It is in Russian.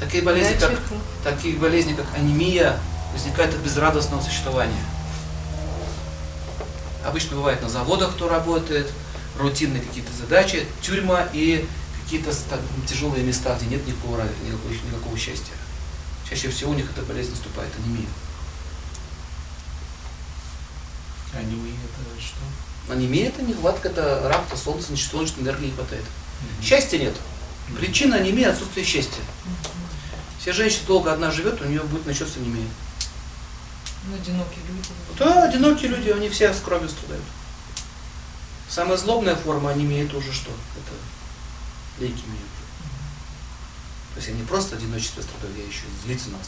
Такие болезни, как, такие болезни, как анемия, возникают от безрадостного существования. Обычно бывает на заводах, кто работает, рутинные какие-то задачи, тюрьма и какие-то тяжелые места, где нет никакого, никакого, никакого счастья. Чаще всего у них эта болезнь наступает, анемия. Анемия это что? Анемия это нехватка, это рак, значит, солнечной энергии не хватает. Счастья нет. Причина анемии – отсутствие счастья. Все женщины долго одна живет, у нее будет начаться анемия. Ну, одинокие люди. Да, одинокие люди, они все с кровью страдают. Самая злобная форма анемии это уже что? Это лейкемия. То есть я не просто одиночество страдаю, я еще и злиться на вас